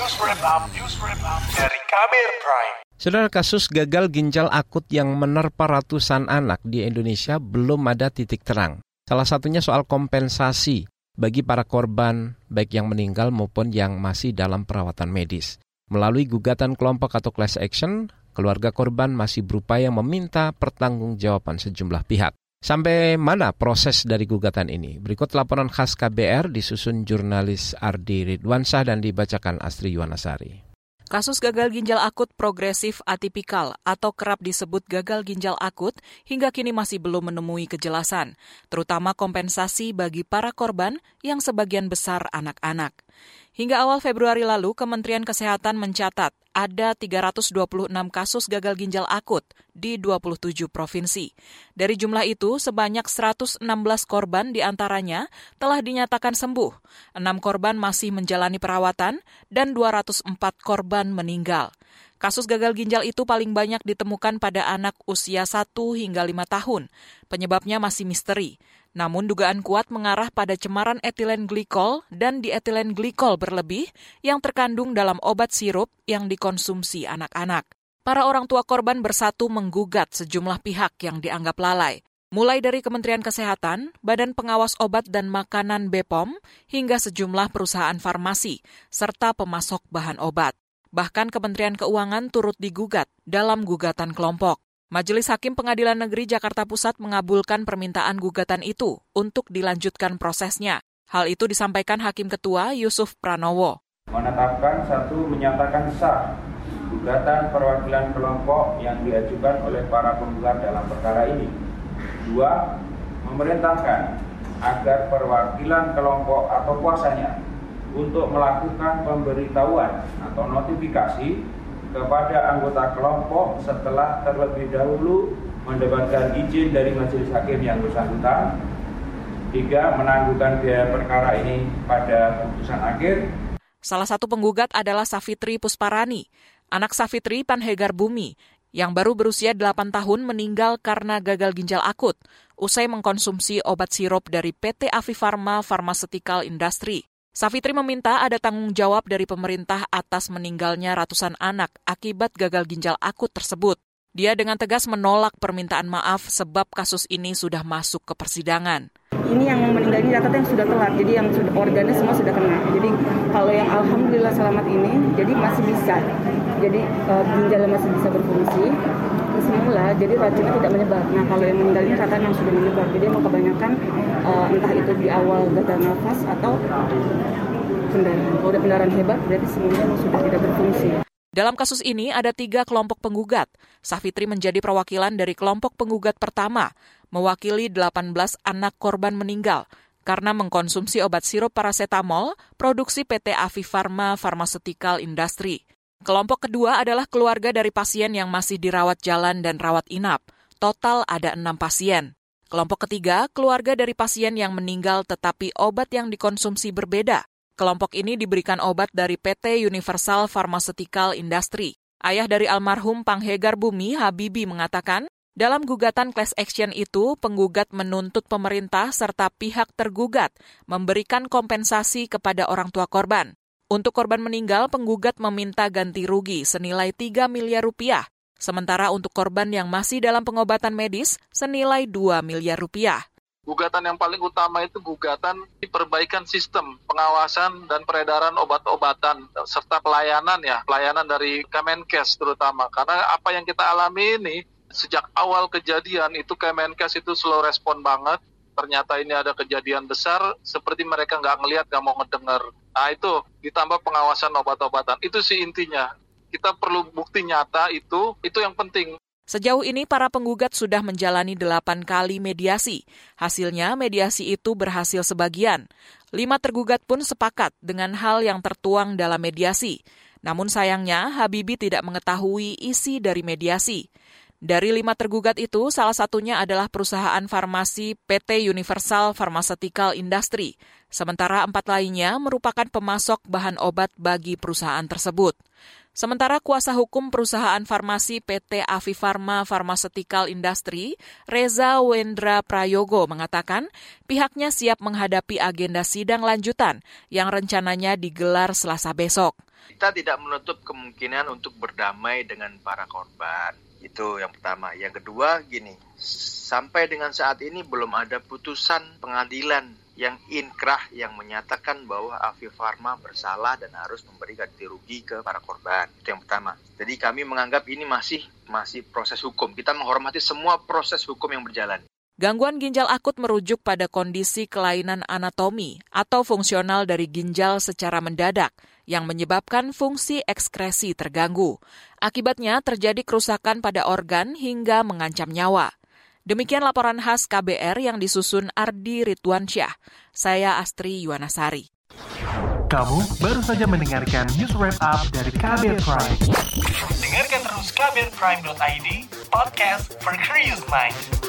News Wrap Up, News Wrap Up dari Kabir Prime. Saudara kasus gagal ginjal akut yang menerpa ratusan anak di Indonesia belum ada titik terang. Salah satunya soal kompensasi bagi para korban baik yang meninggal maupun yang masih dalam perawatan medis. Melalui gugatan kelompok atau class action, keluarga korban masih berupaya meminta pertanggungjawaban sejumlah pihak. Sampai mana proses dari gugatan ini? Berikut laporan khas KBR disusun jurnalis Ardi Ridwansyah dan dibacakan Astri Yuwanasari. Kasus gagal ginjal akut progresif atipikal atau kerap disebut gagal ginjal akut hingga kini masih belum menemui kejelasan, terutama kompensasi bagi para korban yang sebagian besar anak-anak. Hingga awal Februari lalu, Kementerian Kesehatan mencatat ada 326 kasus gagal ginjal akut di 27 provinsi. Dari jumlah itu, sebanyak 116 korban di antaranya telah dinyatakan sembuh, 6 korban masih menjalani perawatan, dan 204 korban meninggal. Kasus gagal ginjal itu paling banyak ditemukan pada anak usia 1 hingga 5 tahun. Penyebabnya masih misteri. Namun dugaan kuat mengarah pada cemaran etilen glikol dan dietilen glikol berlebih yang terkandung dalam obat sirup yang dikonsumsi anak-anak. Para orang tua korban bersatu menggugat sejumlah pihak yang dianggap lalai, mulai dari Kementerian Kesehatan, Badan Pengawas Obat dan Makanan BPOM, hingga sejumlah perusahaan farmasi, serta pemasok bahan obat. Bahkan Kementerian Keuangan turut digugat dalam gugatan kelompok. Majelis Hakim Pengadilan Negeri Jakarta Pusat mengabulkan permintaan gugatan itu untuk dilanjutkan prosesnya. Hal itu disampaikan Hakim Ketua Yusuf Pranowo. Menetapkan satu menyatakan sah gugatan perwakilan kelompok yang diajukan oleh para penggugat dalam perkara ini. Dua, memerintahkan agar perwakilan kelompok atau kuasanya untuk melakukan pemberitahuan atau notifikasi kepada anggota kelompok setelah terlebih dahulu mendapatkan izin dari majelis hakim yang bersangkutan. Tiga, menangguhkan biaya perkara ini pada putusan akhir. Salah satu penggugat adalah Safitri Pusparani, anak Safitri Panhegar Bumi, yang baru berusia 8 tahun meninggal karena gagal ginjal akut usai mengkonsumsi obat sirup dari PT Avifarma Pharmaceutical Industry. Safitri meminta ada tanggung jawab dari pemerintah atas meninggalnya ratusan anak akibat gagal ginjal akut tersebut. Dia dengan tegas menolak permintaan maaf sebab kasus ini sudah masuk ke persidangan. Ini yang meninggal ini data yang sudah telat, jadi yang sudah organnya semua sudah kena. Jadi kalau yang alhamdulillah selamat ini, jadi masih bisa. Jadi uh, ginjalnya masih bisa berfungsi, semula jadi racunnya tidak menyebar. Nah kalau yang meninggal ini katanya yang sudah menyebar, jadi emang kebanyakan uh, entah itu di awal gagal nafas atau pendarahan. Kalau udah pendarahan hebat berarti semuanya sudah tidak berfungsi. Dalam kasus ini ada tiga kelompok penggugat. Safitri menjadi perwakilan dari kelompok penggugat pertama, mewakili 18 anak korban meninggal karena mengkonsumsi obat sirup paracetamol produksi PT Avifarma Pharmaceutical Industry. Kelompok kedua adalah keluarga dari pasien yang masih dirawat jalan dan rawat inap. Total ada enam pasien. Kelompok ketiga, keluarga dari pasien yang meninggal tetapi obat yang dikonsumsi berbeda. Kelompok ini diberikan obat dari PT Universal Pharmaceutical Industry. Ayah dari almarhum Panghegar Bumi, Habibi, mengatakan, dalam gugatan class action itu, penggugat menuntut pemerintah serta pihak tergugat memberikan kompensasi kepada orang tua korban. Untuk korban meninggal, penggugat meminta ganti rugi senilai 3 miliar rupiah. Sementara untuk korban yang masih dalam pengobatan medis senilai 2 miliar rupiah. Gugatan yang paling utama itu gugatan perbaikan sistem pengawasan dan peredaran obat-obatan serta pelayanan ya, pelayanan dari Kemenkes terutama. Karena apa yang kita alami ini sejak awal kejadian itu Kemenkes itu slow respon banget ternyata ini ada kejadian besar, seperti mereka nggak ngelihat, nggak mau ngedengar. Nah itu ditambah pengawasan obat-obatan. Itu sih intinya. Kita perlu bukti nyata itu, itu yang penting. Sejauh ini para penggugat sudah menjalani delapan kali mediasi. Hasilnya mediasi itu berhasil sebagian. Lima tergugat pun sepakat dengan hal yang tertuang dalam mediasi. Namun sayangnya Habibi tidak mengetahui isi dari mediasi. Dari lima tergugat itu, salah satunya adalah perusahaan farmasi PT Universal Pharmaceutical Industry, sementara empat lainnya merupakan pemasok bahan obat bagi perusahaan tersebut. Sementara kuasa hukum perusahaan farmasi PT Avifarma Pharmaceutical Industry, Reza Wendra Prayogo mengatakan pihaknya siap menghadapi agenda sidang lanjutan yang rencananya digelar Selasa besok. Kita tidak menutup kemungkinan untuk berdamai dengan para korban. Itu yang pertama. Yang kedua gini, sampai dengan saat ini belum ada putusan pengadilan yang inkrah yang menyatakan bahwa Avi Farma bersalah dan harus memberi ganti rugi ke para korban. Itu yang pertama. Jadi kami menganggap ini masih masih proses hukum. Kita menghormati semua proses hukum yang berjalan. Gangguan ginjal akut merujuk pada kondisi kelainan anatomi atau fungsional dari ginjal secara mendadak yang menyebabkan fungsi ekskresi terganggu. Akibatnya terjadi kerusakan pada organ hingga mengancam nyawa. Demikian laporan khas KBR yang disusun Ardi Ridwansyah. Saya Astri Yuwanasari. Kamu baru saja mendengarkan news wrap up dari KBR Prime. Dengarkan terus kbrprime.id, podcast for curious mind.